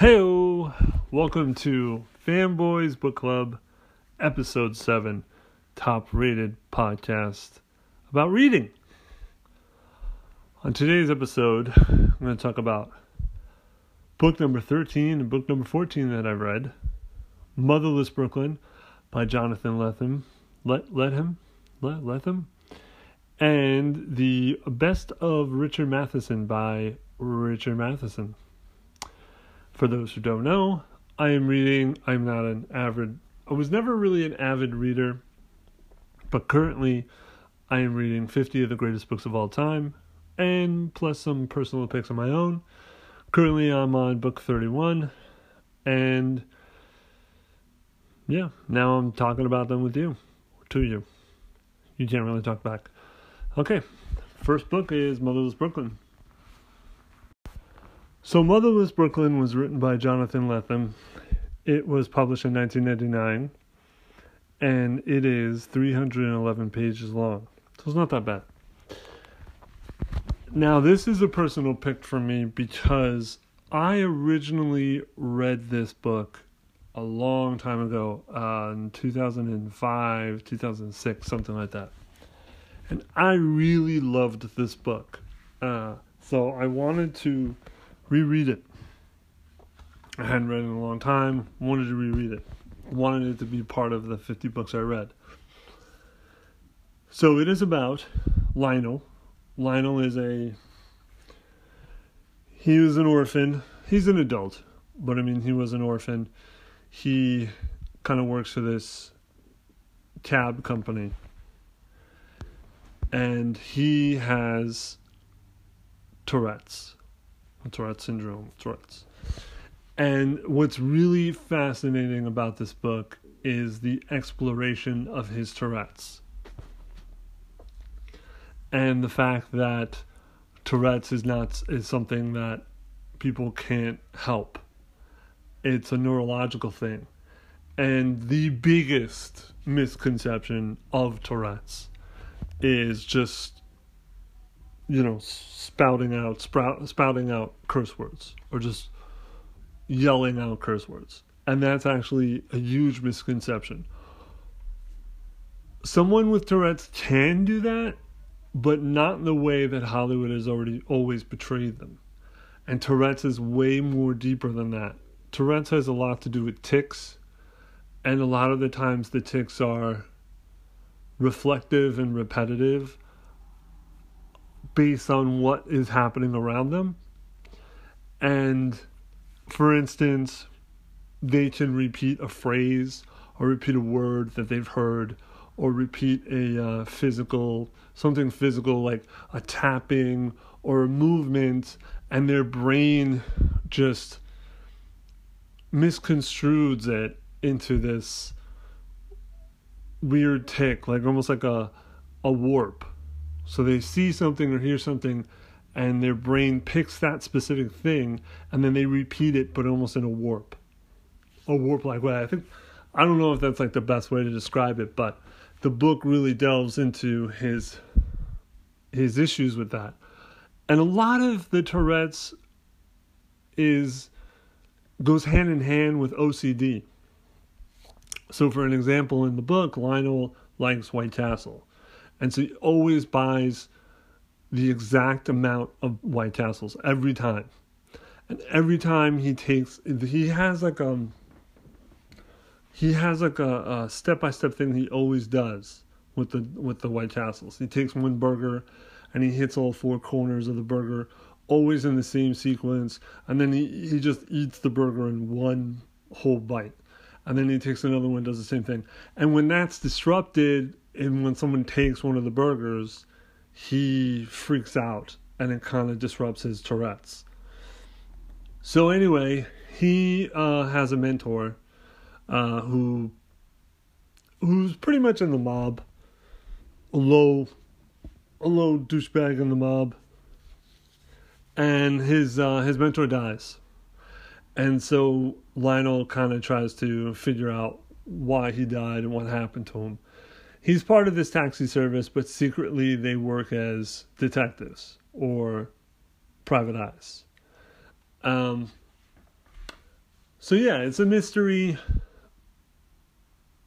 Hey, welcome to Fanboys Book Club, episode 7, top rated podcast about reading. On today's episode, I'm going to talk about book number 13 and book number 14 that I read Motherless Brooklyn by Jonathan Lethem. Let, let him? Let, Lethem? And the Best of Richard Matheson by Richard Matheson. For those who don't know, I am reading, I'm not an avid, I was never really an avid reader, but currently I am reading 50 of the greatest books of all time, and plus some personal picks of my own. Currently I'm on book 31, and yeah, now I'm talking about them with you, to you. You can't really talk back. Okay, first book is Motherless Brooklyn. So, Motherless Brooklyn was written by Jonathan Lethem. It was published in 1999, and it is 311 pages long. So, it's not that bad. Now, this is a personal pick for me because I originally read this book a long time ago, uh, in 2005, 2006, something like that. And I really loved this book. Uh, so, I wanted to reread it. I hadn't read it in a long time, wanted to reread it. Wanted it to be part of the 50 books I read. So it is about Lionel. Lionel is a. He was an orphan. He's an adult, but I mean, he was an orphan. He kind of works for this cab company. And he has Tourette's Tourette syndrome, Tourette's. And what's really fascinating about this book is the exploration of his Tourette's. And the fact that Tourette's is not is something that people can't help. It's a neurological thing. And the biggest misconception of Tourette's is just you know, spouting out sprout, spouting out curse words or just yelling out curse words. And that's actually a huge misconception. Someone with Tourette's can do that, but not in the way that Hollywood has already always portrayed them. And Tourette's is way more deeper than that. Tourette's has a lot to do with tics, and a lot of the times the tics are reflective and repetitive based on what is happening around them. And for instance, they can repeat a phrase or repeat a word that they've heard or repeat a uh, physical, something physical like a tapping or a movement, and their brain just misconstrues it into this weird tick, like almost like a a warp so they see something or hear something and their brain picks that specific thing and then they repeat it but almost in a warp. A warp like way. I think I don't know if that's like the best way to describe it, but the book really delves into his his issues with that. And a lot of the Tourette's is goes hand in hand with OCD. So for an example in the book, Lionel likes White Castle. And so he always buys the exact amount of White Castles every time. And every time he takes, he has like a, um, he has like a step by step thing he always does with the with the White Castles. He takes one burger, and he hits all four corners of the burger, always in the same sequence, and then he he just eats the burger in one whole bite, and then he takes another one, does the same thing, and when that's disrupted and when someone takes one of the burgers, he freaks out and it kind of disrupts his Tourette's. So anyway, he uh, has a mentor uh, who who's pretty much in the mob, a low a low douchebag in the mob, and his uh, his mentor dies, and so Lionel kind of tries to figure out why he died and what happened to him he's part of this taxi service, but secretly they work as detectives or private eyes. Um, so yeah, it's a mystery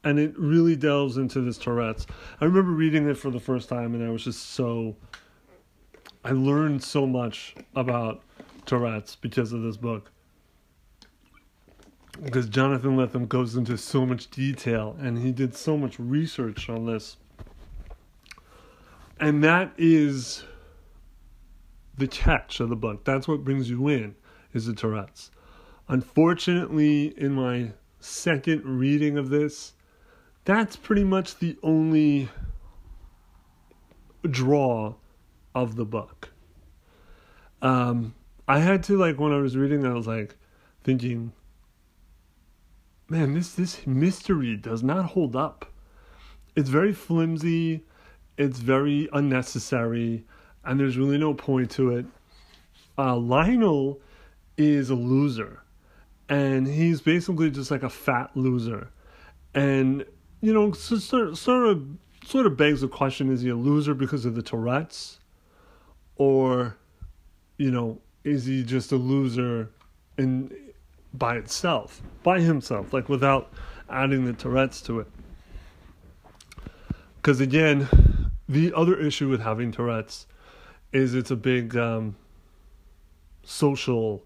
and it really delves into this Tourette's. I remember reading it for the first time and I was just so I learned so much about Tourette's because of this book. Because Jonathan Lethem goes into so much detail and he did so much research on this. And that is the catch of the book. That's what brings you in, is the Tourette's. Unfortunately, in my second reading of this, that's pretty much the only draw of the book. Um, I had to like when I was reading, I was like thinking, man, this this mystery does not hold up. It's very flimsy, it's very unnecessary, and there's really no point to it. Uh, Lionel is a loser, and he's basically just like a fat loser, and you know, so, sort sort of sort of begs the question: Is he a loser because of the Tourette's, or, you know, is he just a loser in by itself, by himself, like without adding the Tourette's to it? Because again, the other issue with having Tourette's is it's a big um, social.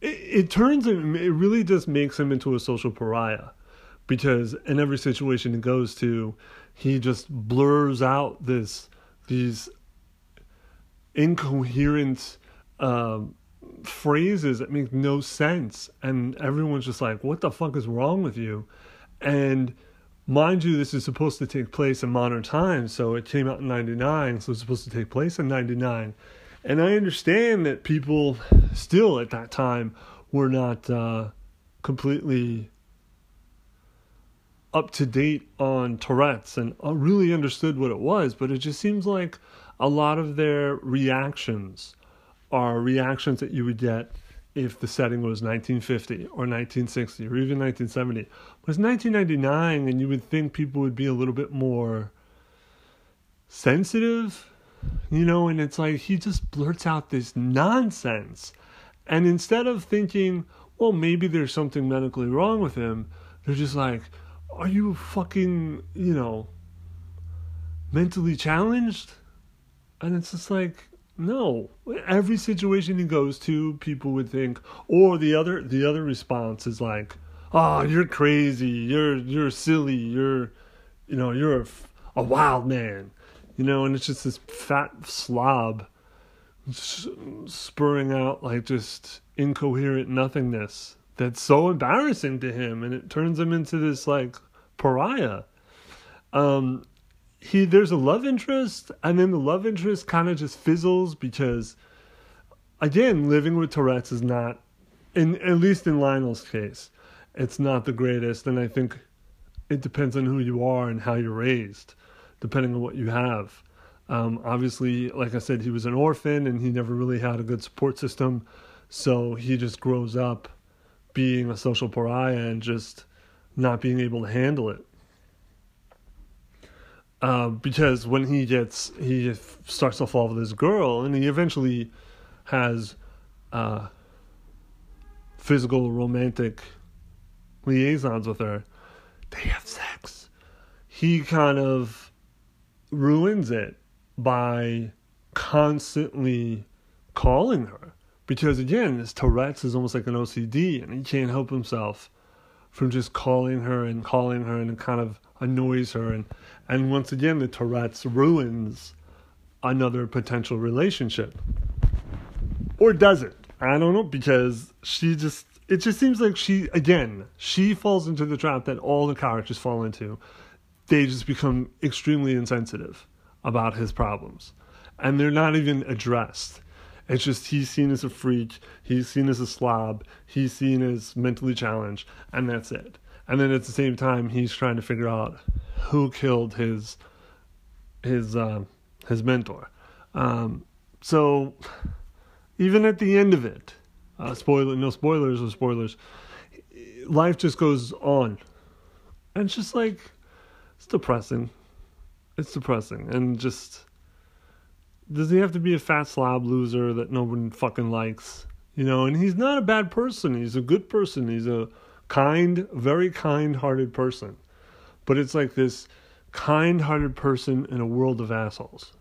It, it turns him. It really just makes him into a social pariah because in every situation he goes to, he just blurs out this these incoherent um, phrases that make no sense, and everyone's just like, "What the fuck is wrong with you?" And mind you, this is supposed to take place in modern times, so it came out in '99, so it's supposed to take place in '99. And I understand that people still at that time were not uh, completely up to date on Tourette's and uh, really understood what it was, but it just seems like a lot of their reactions are reactions that you would get if the setting was 1950 or 1960 or even 1970. But it's 1999, and you would think people would be a little bit more sensitive, you know, and it's like he just blurts out this nonsense. And instead of thinking, well, maybe there's something medically wrong with him, they're just like, are you fucking, you know, mentally challenged? And it's just like, no. Every situation he goes to, people would think, or the other, the other response is like, oh, you're crazy, you're, you're silly, you're, you know, you're a, a wild man, you know, and it's just this fat slob spurring out like just incoherent nothingness that's so embarrassing to him. And it turns him into this like pariah. Um he there's a love interest and then the love interest kind of just fizzles because again living with tourette's is not in at least in lionel's case it's not the greatest and i think it depends on who you are and how you're raised depending on what you have um, obviously like i said he was an orphan and he never really had a good support system so he just grows up being a social pariah and just not being able to handle it. Uh, because when he gets, he starts to fall for this girl, and he eventually has uh, physical, romantic liaisons with her. They have sex. He kind of ruins it by constantly calling her because again, this Tourette's is almost like an OCD, and he can't help himself from just calling her and calling her, and kind of annoys her. And and once again, the Tourette's ruins another potential relationship, or does it? I don't know because she just it just seems like she again she falls into the trap that all the characters fall into. They just become extremely insensitive about his problems, and they're not even addressed it's just he's seen as a freak, he's seen as a slob, he's seen as mentally challenged, and that's it. And then at the same time, he's trying to figure out who killed his his uh, his mentor. Um, so even at the end of it, uh, spoiler no spoilers or spoilers, life just goes on, and it's just like it's depressing. It's depressing, and just does he have to be a fat slob loser that no one fucking likes? You know, and he's not a bad person. He's a good person. He's a kind, very kind hearted person. But it's like this kind hearted person in a world of assholes.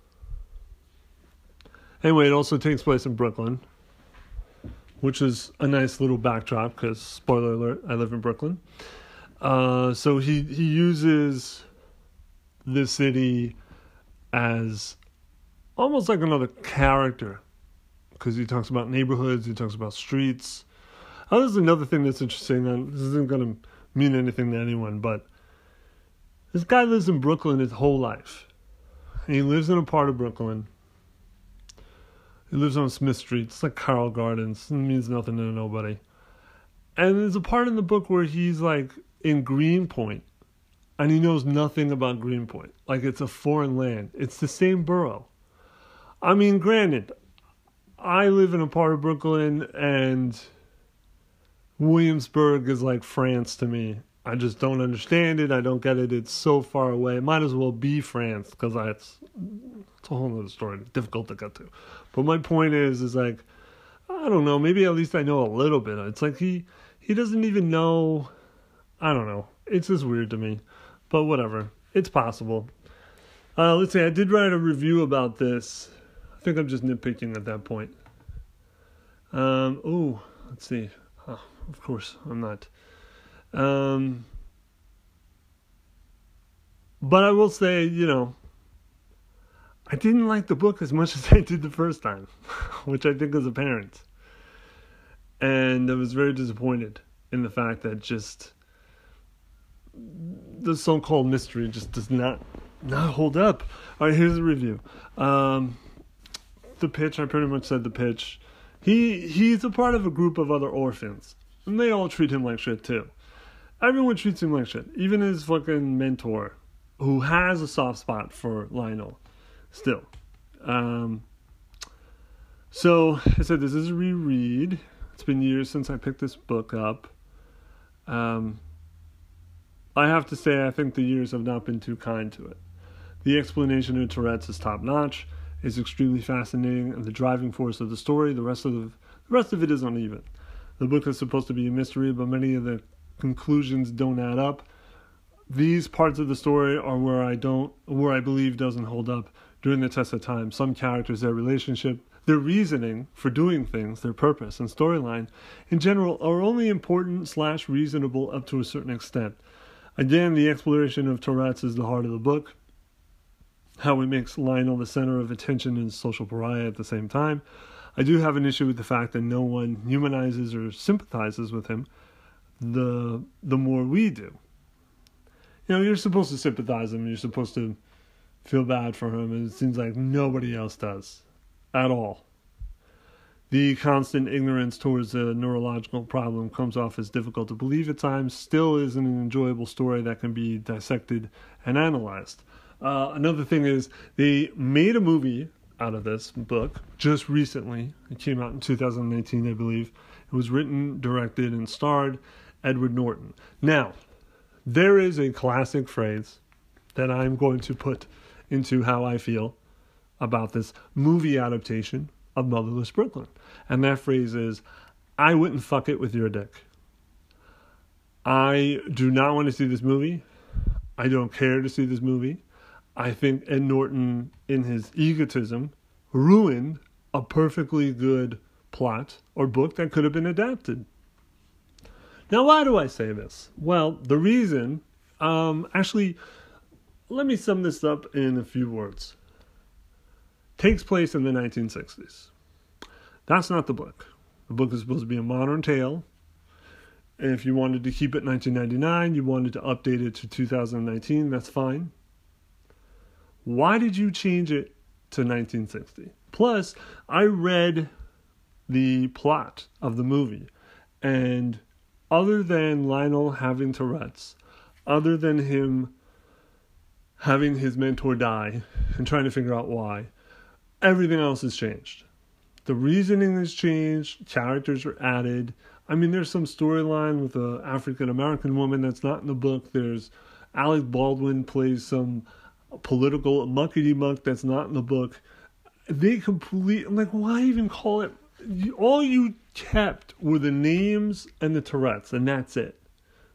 Anyway, it also takes place in Brooklyn, which is a nice little backdrop because, spoiler alert, I live in Brooklyn. Uh, so he, he uses the city as almost like another character because he talks about neighborhoods, he talks about streets. Oh, there's another thing that's interesting. And this isn't going to mean anything to anyone, but this guy lives in Brooklyn his whole life. he lives in a part of Brooklyn. He lives on Smith Street. It's like Carroll Gardens. It means nothing to nobody. And there's a part in the book where he's like in Greenpoint and he knows nothing about Greenpoint. Like it's a foreign land. It's the same borough. I mean, granted, I live in a part of Brooklyn and Williamsburg is like France to me. I just don't understand it. I don't get it. It's so far away. It might as well be France because it's, it's a whole other story. Difficult to get to. But my point is, is like, I don't know. Maybe at least I know a little bit. It's like he he doesn't even know. I don't know. It's just weird to me. But whatever. It's possible. Uh, let's see. I did write a review about this. I think I'm just nitpicking at that point. Um. Oh, let's see. Oh, of course, I'm not. Um, but I will say, you know, I didn't like the book as much as I did the first time, which I think is apparent. And I was very disappointed in the fact that just the so-called mystery just does not not hold up. All right, here's a review. Um, the pitch, I pretty much said the pitch. He he's a part of a group of other orphans, and they all treat him like shit too. Everyone treats him like shit. Even his fucking mentor, who has a soft spot for Lionel, still. Um, so I said this is a reread. It's been years since I picked this book up. Um, I have to say, I think the years have not been too kind to it. The explanation of Tourette's is top notch. It's extremely fascinating, and the driving force of the story. The rest of the, the rest of it is uneven. The book is supposed to be a mystery, but many of the conclusions don't add up. These parts of the story are where I don't, where I believe doesn't hold up during the test of time. Some characters, their relationship, their reasoning for doing things, their purpose and storyline, in general, are only important slash reasonable up to a certain extent. Again, the exploration of Tourette's is the heart of the book. How it makes Lionel the center of attention and social pariah at the same time. I do have an issue with the fact that no one humanizes or sympathizes with him the the more we do. You know, you're supposed to sympathize him, you're supposed to feel bad for him, and it seems like nobody else does at all. The constant ignorance towards a neurological problem comes off as difficult to believe at times, still isn't an enjoyable story that can be dissected and analyzed. Uh, another thing is, they made a movie out of this book just recently. It came out in 2019, I believe. It was written, directed, and starred Edward Norton. Now, there is a classic phrase that I'm going to put into how I feel about this movie adaptation of Motherless Brooklyn. And that phrase is I wouldn't fuck it with your dick. I do not want to see this movie. I don't care to see this movie. I think Ed Norton, in his egotism, ruined a perfectly good plot or book that could have been adapted. Now, why do I say this? Well, the reason, um, actually, let me sum this up in a few words. Takes place in the 1960s. That's not the book. The book is supposed to be a modern tale. And if you wanted to keep it 1999, you wanted to update it to 2019, that's fine. Why did you change it to 1960? Plus, I read the plot of the movie and other than Lionel having Tourette's, other than him having his mentor die and trying to figure out why, everything else has changed. The reasoning has changed, characters are added. I mean, there's some storyline with an African American woman that's not in the book. There's Alec Baldwin plays some political muckety muck that's not in the book. They complete, I'm like, why even call it all you kept were the names and the Tourette's, and that's it.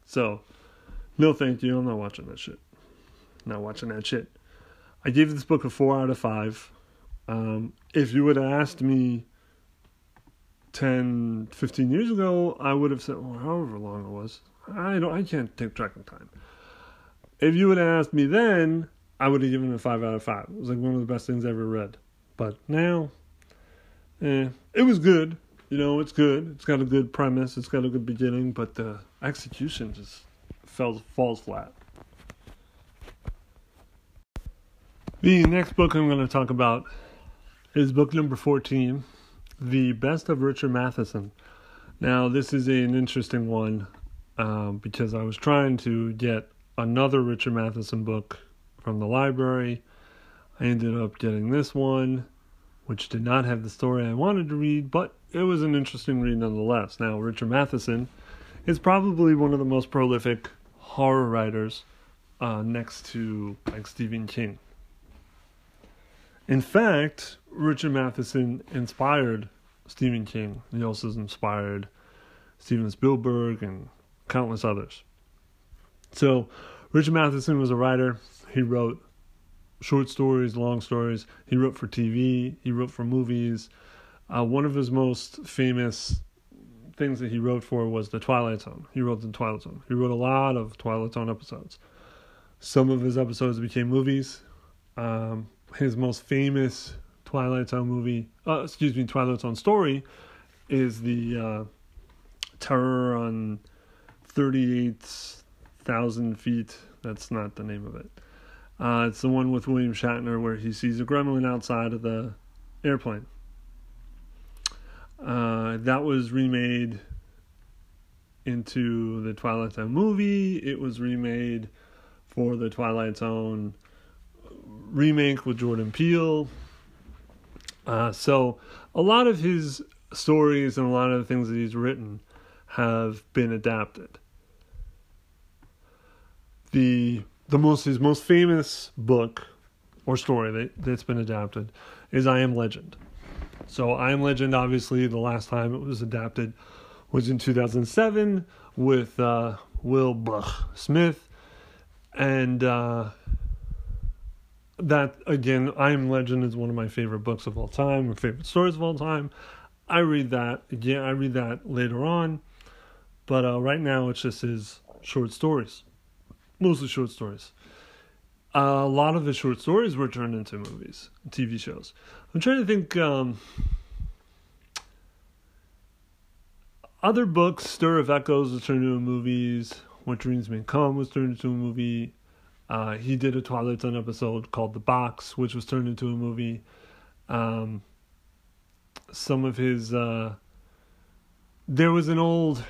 So, no, thank you. I'm not watching that shit. Not watching that shit. I gave this book a four out of five. Um, if you would have asked me 10, 15 years ago, I would have said, well, however long it was. I don't. I can't take track of time. If you would have asked me then, I would have given it a five out of five. It was like one of the best things I ever read. But now, eh, it was good. You know, it's good. It's got a good premise. It's got a good beginning, but the execution just falls falls flat. The next book I'm going to talk about is book number 14, The Best of Richard Matheson. Now, this is an interesting one um, because I was trying to get another Richard Matheson book from the library. I ended up getting this one, which did not have the story I wanted to read, but it was an interesting read nonetheless. Now, Richard Matheson is probably one of the most prolific horror writers uh, next to like Stephen King. In fact, Richard Matheson inspired Stephen King. He also inspired Steven Spielberg and countless others. So, Richard Matheson was a writer. He wrote short stories, long stories. He wrote for TV. He wrote for movies. Uh, one of his most famous things that he wrote for was The Twilight Zone. He wrote The Twilight Zone. He wrote a lot of Twilight Zone episodes. Some of his episodes became movies. Um, his most famous Twilight Zone movie, uh, excuse me, Twilight Zone story, is the uh, Terror on 38,000 feet. That's not the name of it. Uh, it's the one with William Shatner where he sees a gremlin outside of the airplane. Uh, that was remade into the Twilight Zone movie. It was remade for the Twilight Zone remake with Jordan Peele. Uh, so a lot of his stories and a lot of the things that he's written have been adapted. The the most his most famous book or story that, that's been adapted is I Am Legend. So I Am Legend, obviously, the last time it was adapted was in 2007 with uh, Will Buch Smith, and uh, that again, I Am Legend is one of my favorite books of all time, my favorite stories of all time. I read that again. I read that later on, but uh, right now it's just his short stories, mostly short stories. A lot of the short stories were turned into movies, TV shows. I'm trying to think. Um, other books, Stir of Echoes was turned into movies. What Dreams May Come was turned into a movie. Uh, he did a Twilight Zone episode called The Box, which was turned into a movie. Um, some of his. Uh, there was an old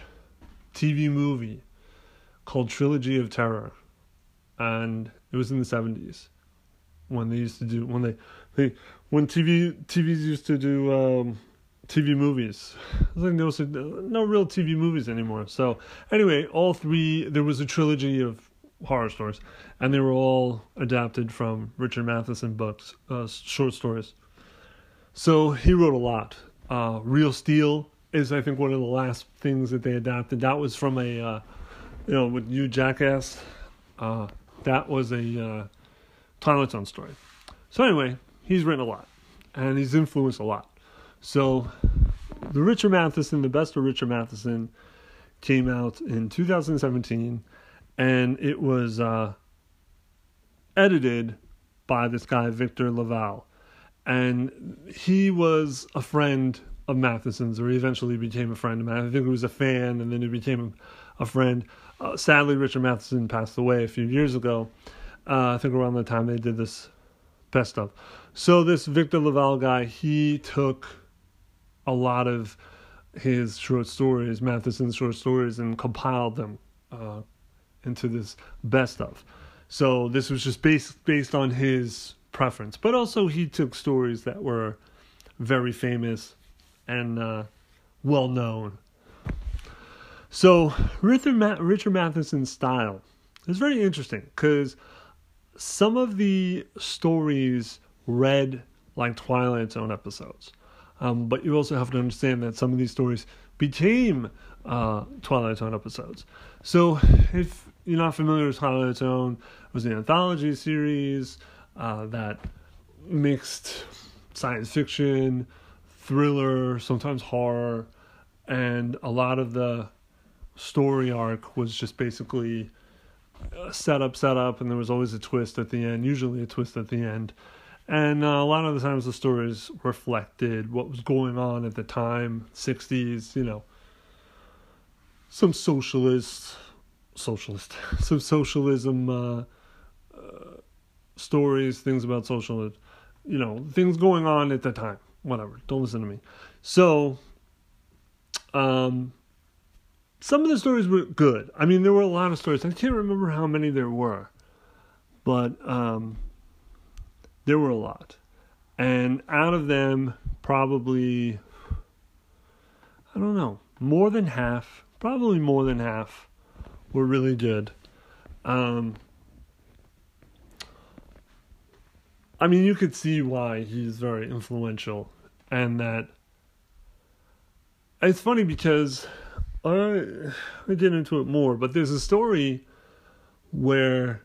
TV movie called Trilogy of Terror, and it was in the 70s when they used to do when they they when TV TVs used to do um, TV movies. I think there was no real TV movies anymore. So anyway, all three there was a trilogy of horror stories, and they were all adapted from Richard Matheson books, uh, short stories. So he wrote a lot. Uh, Real Steel is, I think, one of the last things that they adapted. That was from a, uh, you know, with Hugh Jackass. Uh, that was a uh, Zone story. So anyway, he's written a lot, and he's influenced a lot. So, the Richard Matheson, the best of Richard Matheson, came out in 2017 and it was uh, edited by this guy Victor LaValle, and he was a friend of Matheson's, or he eventually became a friend of Matheson. I think he was a fan, and then he became a friend. Uh, sadly, Richard Matheson passed away a few years ago. Uh, I think around the time they did this best of. So this Victor LaValle guy, he took a lot of his short stories, Matheson's short stories, and compiled them uh, into this best of. So this was just based based on his preference, but also he took stories that were very famous and uh, well known. So Richard, Ma- Richard Matheson's style is very interesting because some of the stories read like Twilight Zone episodes. Um, but you also have to understand that some of these stories became uh, Twilight Zone episodes. So if you're not familiar with Twilight Zone, it was an anthology series uh, that mixed science fiction, thriller, sometimes horror, and a lot of the story arc was just basically set up, set up, and there was always a twist at the end, usually a twist at the end. And uh, a lot of the times the stories reflected what was going on at the time, 60s, you know, some socialist, socialist, some socialism uh, uh, stories, things about socialism, you know, things going on at the time. Whatever, don't listen to me. So, um, some of the stories were good. I mean, there were a lot of stories. I can't remember how many there were, but um, there were a lot. And out of them, probably, I don't know, more than half, probably more than half, were really good. Um, I mean, you could see why he's very influential, and that it's funny because I I get into it more, but there's a story where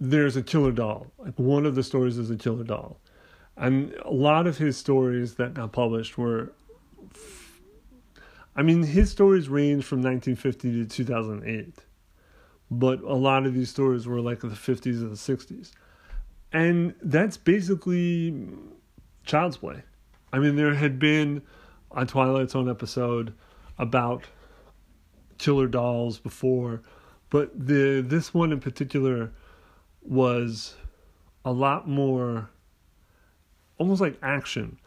there's a killer doll. Like one of the stories is a killer doll. And a lot of his stories that got published were I mean his stories range from 1950 to 2008. But a lot of these stories were like the 50s or the 60s. And that's basically child's play. I mean there had been a Twilight Zone episode about Chiller dolls before, but the this one in particular was a lot more almost like action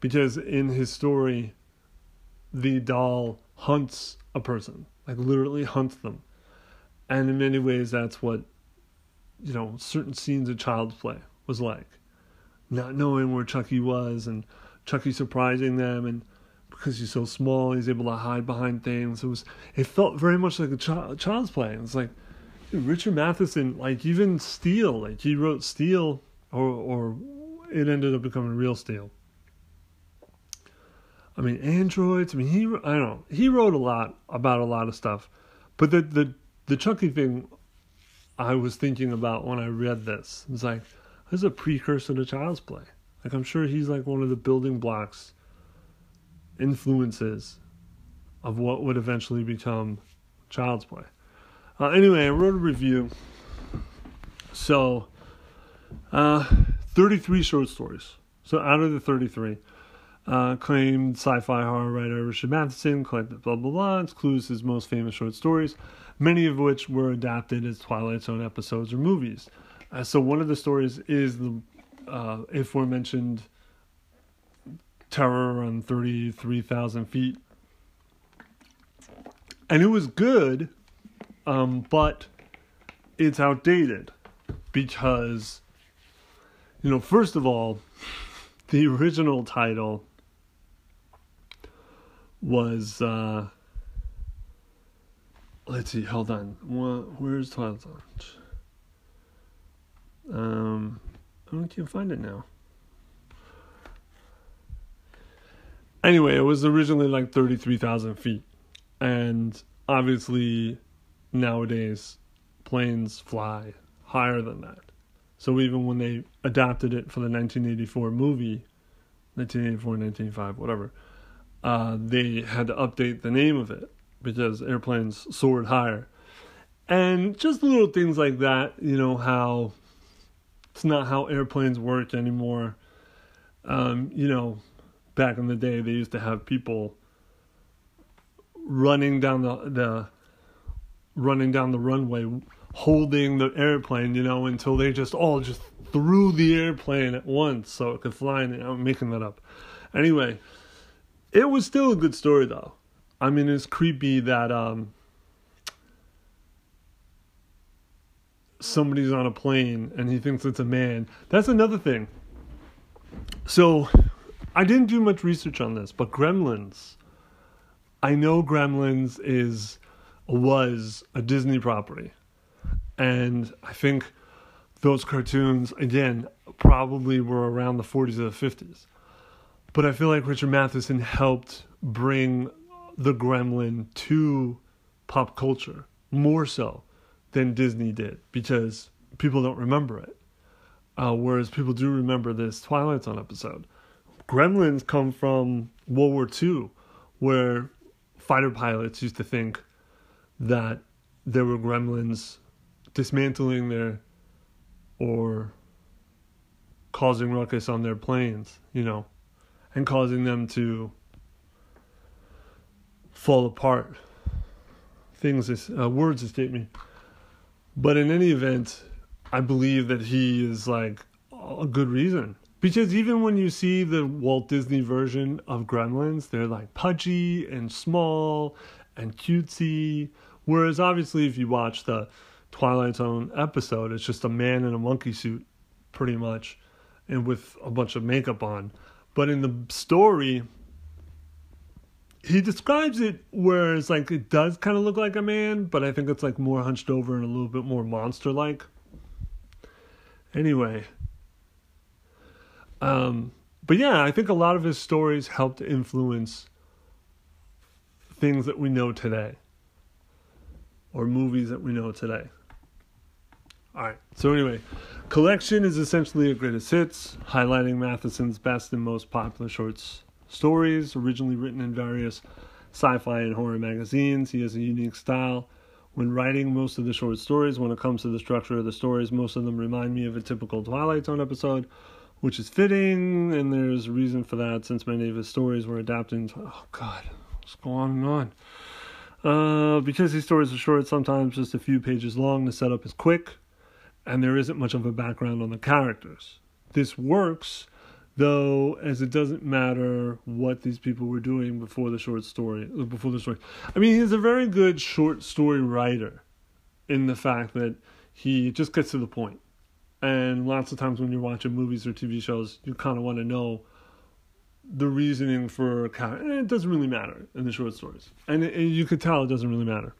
because in his story the doll hunts a person like literally hunts them. And in many ways that's what you know certain scenes of child's play was like. Not knowing where chucky was and chucky surprising them and because he's so small he's able to hide behind things it was it felt very much like a child, child's play it's like Richard Matheson, like even Steel, like he wrote Steel, or or it ended up becoming real Steel. I mean, androids. I mean, he I don't know. He wrote a lot about a lot of stuff, but the the the Chucky thing, I was thinking about when I read this. It's like this is a precursor to Child's Play. Like I'm sure he's like one of the building blocks, influences, of what would eventually become Child's Play. Uh, anyway, I wrote a review. So, uh, 33 short stories. So out of the 33, uh, claimed sci-fi horror writer Richard Matheson collected blah blah blah includes his most famous short stories, many of which were adapted as Twilight Zone episodes or movies. Uh, so one of the stories is the uh, aforementioned Terror on 33,000 feet. And it was good um, but it's outdated because, you know, first of all, the original title was, uh, let's see, hold on. where's Twilight Zone? Um, I don't can't find it now. Anyway, it was originally like 33,000 feet. And obviously, nowadays planes fly higher than that. So even when they adapted it for the 1984 movie, 1984, 1985, whatever, uh, they had to update the name of it because airplanes soared higher. And just little things like that, you know, how it's not how airplanes work anymore. Um, you know, back in the day, they used to have people running down the, the running down the runway holding the airplane, you know, until they just all just threw the airplane at once so it could fly. And I'm making that up. Anyway, it was still a good story though. I mean, it's creepy that um, somebody's on a plane and he thinks it's a man. That's another thing. So, I didn't do much research on this, but Gremlins. I know Gremlins is was a Disney property. And I think those cartoons, again, probably were around the 40s or the 50s. But I feel like Richard Matheson helped bring the gremlin to pop culture more so than Disney did because people don't remember it. Uh, whereas people do remember this Twilight Zone episode. Gremlins come from World War II, where fighter pilots used to think that there were gremlins dismantling their or causing ruckus on their planes, you know, and causing them to fall apart. Things, uh, words escape me. But in any event, I believe that he is like a good reason. Because even when you see the Walt Disney version of Gremlins, they're like pudgy and small and cutesy. Whereas obviously, if you watch the Twilight Zone episode, it's just a man in a monkey suit, pretty much, and with a bunch of makeup on. But in the story, he describes it where it's like it does kind of look like a man, but I think it's like more hunched over and a little bit more monster like. Anyway, um, but yeah, I think a lot of his stories helped influence things that we know today or movies that we know today. All right. So anyway, collection is essentially a greatest hits, highlighting Matheson's best and most popular shorts stories, originally written in various sci-fi and horror magazines. He has a unique style when writing most of the short stories. When it comes to the structure of the stories, most of them remind me of a typical Twilight Zone episode, which is fitting, and there's a reason for that since many of his stories were adapted into. Oh God, let's go on and on. Uh, because these stories are short, sometimes just a few pages long, the setup is quick, and there isn't much of a background on the characters. This works though as it doesn't matter what these people were doing before the short story before the story i mean he's a very good short story writer in the fact that he just gets to the point and lots of times when you're watching movies or tv shows you kind of want to know the reasoning for character it doesn't really matter in the short stories and, it, you could tell it doesn't really matter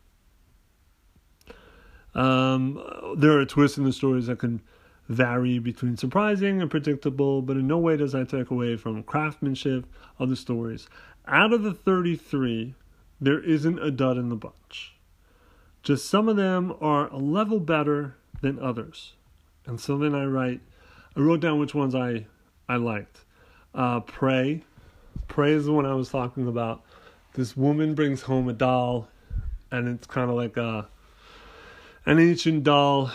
um, there are twists in the stories that can vary between surprising and predictable, but in no way does that take away from craftsmanship of the stories. Out of the 33, there isn't a dud in the bunch. Just some of them are a level better than others. And so then I write, I wrote down which ones I, I liked. Uh, Pray. Prey is the one I was talking about. This woman brings home a doll, and it's kind of like a, an ancient doll,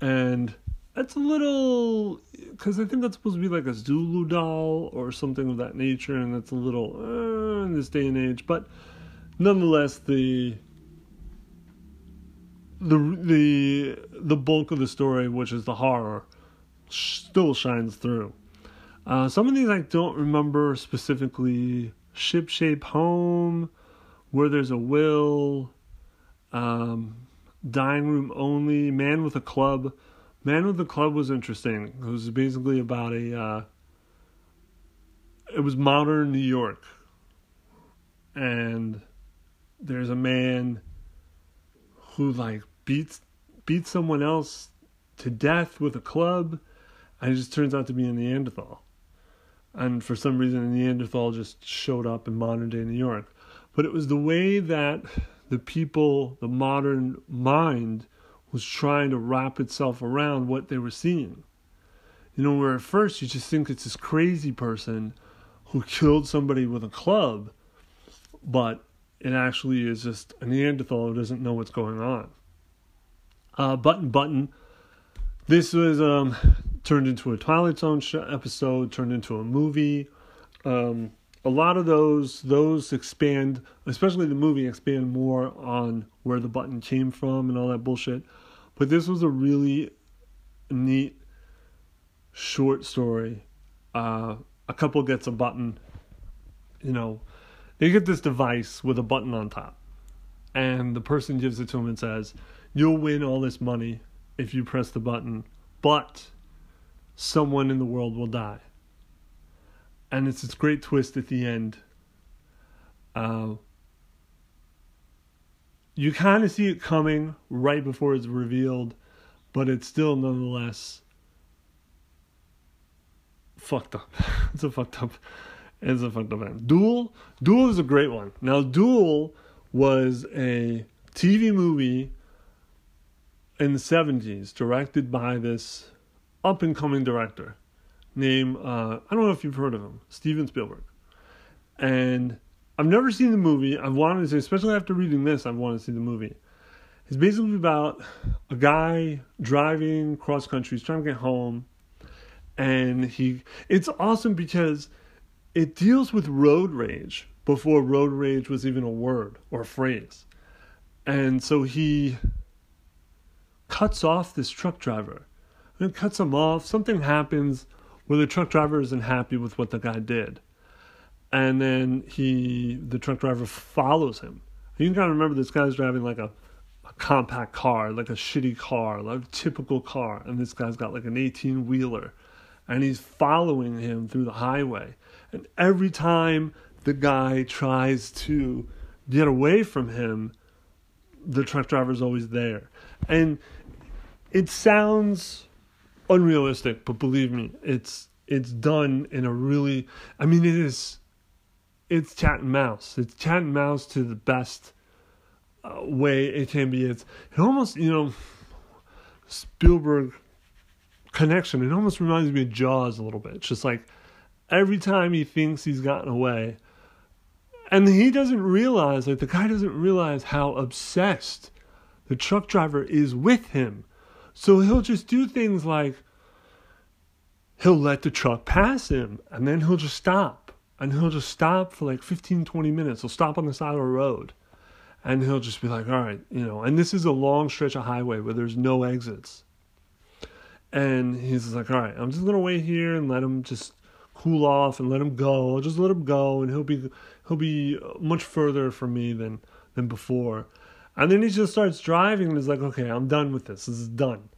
and it's a little because I think that's supposed to be like a Zulu doll or something of that nature, and that's a little uh, in this day and age. But nonetheless, the the the the bulk of the story, which is the horror, still shines through. Uh, some of these I don't remember specifically. Ship shape home, where there's a will, um, dining room only, man with a club. Man with the Club was interesting. It was basically about a. Uh, it was modern New York, and there's a man who like beats beats someone else to death with a club, and it just turns out to be a Neanderthal. And for some reason, a Neanderthal just showed up in modern day New York. But it was the way that the people, the modern mind, was trying to wrap itself around what they were seeing. You know, where at first you just think it's this crazy person who killed somebody with a club, but it actually is just a Neanderthal who doesn't know what's going on. Uh, button Button. This was um, turned into a Twilight Zone episode, turned into a movie. Um, a lot of those those expand, especially the movie, expand more on where the button came from and all that bullshit. But this was a really neat short story. Uh, a couple gets a button, you know, they get this device with a button on top, and the person gives it to him and says, "You'll win all this money if you press the button, but someone in the world will die." and it's this great twist at the end. Uh, you kind of see it coming right before it's revealed, but it's still nonetheless fucked up. it's a fucked up. It's a fucked up man. Duel. Duel is a great one. Now, Duel was a TV movie in the seventies, directed by this up and coming director named uh, I don't know if you've heard of him, Steven Spielberg. And I've never seen the movie. I've wanted to, especially after reading this, I've wanted to see the movie. It's basically about a guy driving cross country, he's trying to get home, and he. It's awesome because it deals with road rage before road rage was even a word or a phrase, and so he cuts off this truck driver, and it cuts him off. Something happens where the truck driver isn't happy with what the guy did, and then he, the truck driver, follows him. You of remember this guy's driving like a compact car, like a shitty car, like a typical car, and this guy's got like an 18 wheeler, and he's following him through the highway. And every time the guy tries to get away from him, the truck driver's always there. And it sounds unrealistic, but believe me, it's it's done in a really I mean it is it's cat and mouse. It's cat and mouse to the best uh, way it can be. It's it almost you know Spielberg connection. It almost reminds me of Jaws a little bit. It's just like every time he thinks he's gotten away, and he doesn't realize like the guy doesn't realize how obsessed the truck driver is with him. So he'll just do things like he'll let the truck pass him and then he'll just stop. And he'll just stop for like 15, 20 minutes. He'll stop on the side of the road and he'll just be like, all right, you know, and this is a long stretch of highway where there's no exits. And he's like, all right, I'm just gonna wait here and let him just cool off and let him go. I'll just let him go, and he'll be he'll be uh, much further from me than than before. And then he just starts driving and is like, okay, I'm done with this. This is done.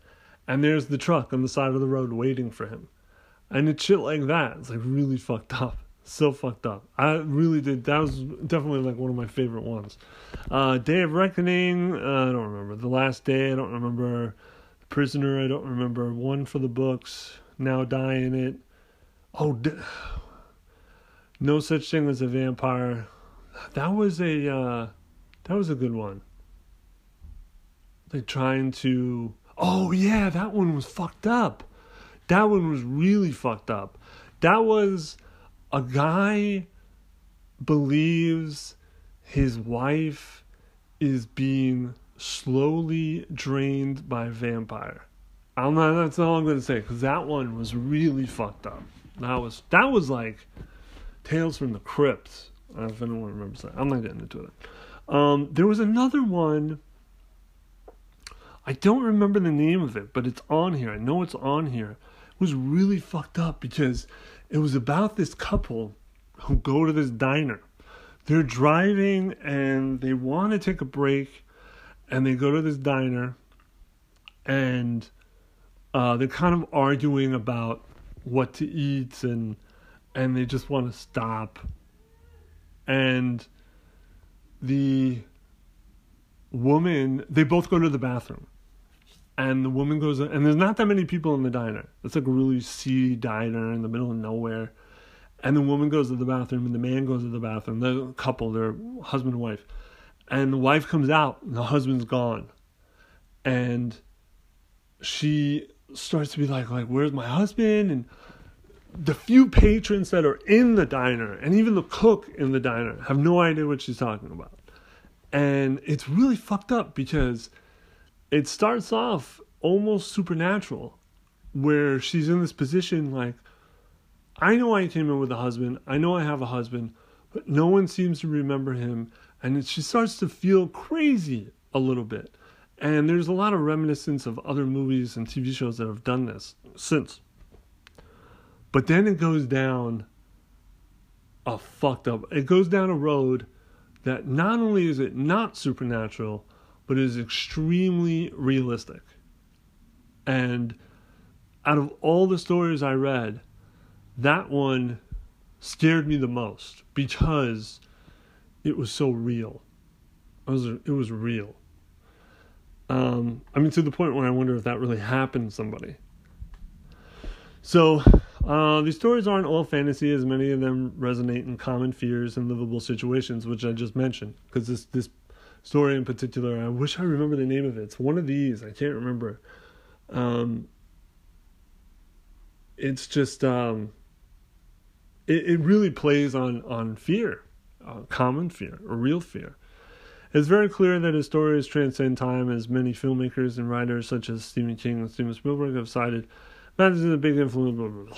And there's the truck on the side of the road waiting for him. And it's shit like that. It's like really fucked up so fucked up. I really did. That was definitely like one of my favorite ones. Uh, Day of Reckoning. Uh, I don't remember. The Last Day. I don't remember. Prisoner. I don't remember. One for the books. Now die in it. Oh, d- no such thing as a vampire. That was a. Uh, that was a good one. Like trying to. Oh yeah, that one was fucked up. That one was really fucked up. That was a guy believes his wife is being slowly drained by a vampire. I'm not. That's all I'm gonna say because that one was really fucked up. That was that was like Tales from the Crypt. If anyone remembers that, I'm not getting into it. Um, there was another one. I don't remember the name of it, but it's on here. I know it's on here. It was really fucked up because it was about this couple who go to this diner. They're driving and they want to take a break, and they go to this diner, and uh, they're kind of arguing about what to eat, and and they just want to stop. And the woman, they both go to the bathroom. And the woman goes and there's not that many people in the diner. It's like a really seedy diner in the middle of nowhere. And the woman goes to the bathroom and the man goes to the bathroom. The couple they're husband and wife. And the wife comes out and the husband's gone. And she starts to be like like where's my husband? And the few patrons that are in the diner and even the cook in the diner have no idea what she's talking about and it's really fucked up because it starts off almost supernatural where she's in this position like I know I came in with a husband, I know I have a husband, but no one seems to remember him and she starts to feel crazy a little bit. And there's a lot of reminiscence of other movies and TV shows that have done this since. But then it goes down a fucked up. It goes down a road that not only is it not supernatural, but it is extremely realistic. And out of all the stories I read, that one scared me the most because it was so real. It was it was real. Um, I mean, to the point where I wonder if that really happened to somebody. So Uh, these stories aren't all fantasy, as many of them resonate in common fears and livable situations, which I just mentioned. Because this this story in particular, I wish I remember the name of it. It's one of these. I can't remember. Um, it's just um, it, it really plays on on fear, uh, common fear, or real fear. It's very clear that his stories transcend time, as many filmmakers and writers such as Stephen King and Steven Spielberg have cited. That is a big influence.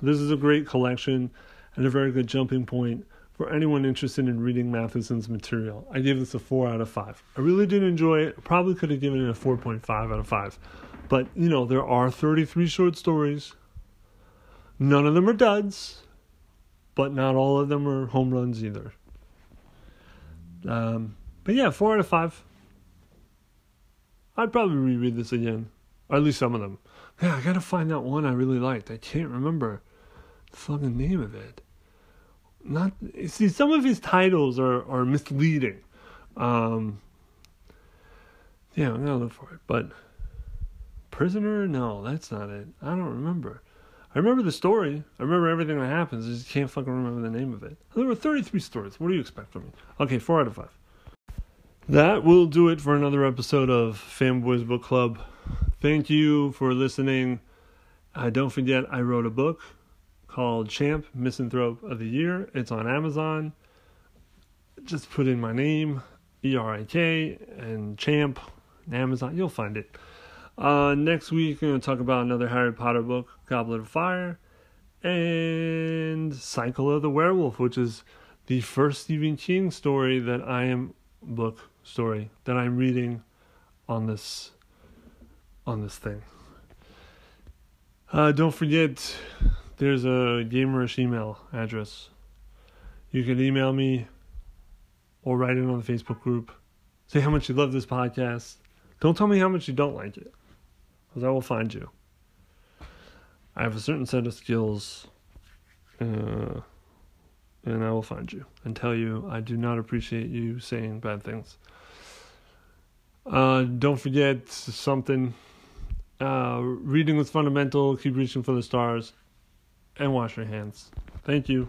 This is a great collection and a very good jumping point for anyone interested in reading Matheson's material. I gave this a 4 out of 5. I really did enjoy it. Probably could have given it a 4.5 out of 5. But, you know, there are 33 short stories. None of them are duds, but not all of them are home runs either. Um, but yeah, 4 out of 5. I'd probably reread this again, or at least some of them. Yeah, I gotta find that one I really liked. I can't remember the fucking name of it. Not see, some of his titles are are misleading. Um, yeah, I'm gonna look for it. But prisoner, no, that's not it. I don't remember. I remember the story. I remember everything that happens. I just can't fucking remember the name of it. There were 33 stories. What do you expect from me? Okay, four out of five. That will do it for another episode of Fanboys Book Club. Thank you for listening. Uh, don't forget, I wrote a book called Champ Misanthrope of the Year. It's on Amazon. Just put in my name, E R I K, and Champ, Amazon. You'll find it. Uh, next week, I'm going to talk about another Harry Potter book, Goblet of Fire, and Cycle of the Werewolf, which is the first Stephen King story that I am book story that I'm reading on this on this thing. Uh, don't forget, there's a Gamerish email address. You can email me or write in on the Facebook group. Say how much you love this podcast. Don't tell me how much you don't like it, because I will find you. I have a certain set of skills, uh, and I will find you and tell you I do not appreciate you saying bad things. Uh, don't forget something uh, reading was fundamental. Keep reaching for the stars and wash your hands. Thank you.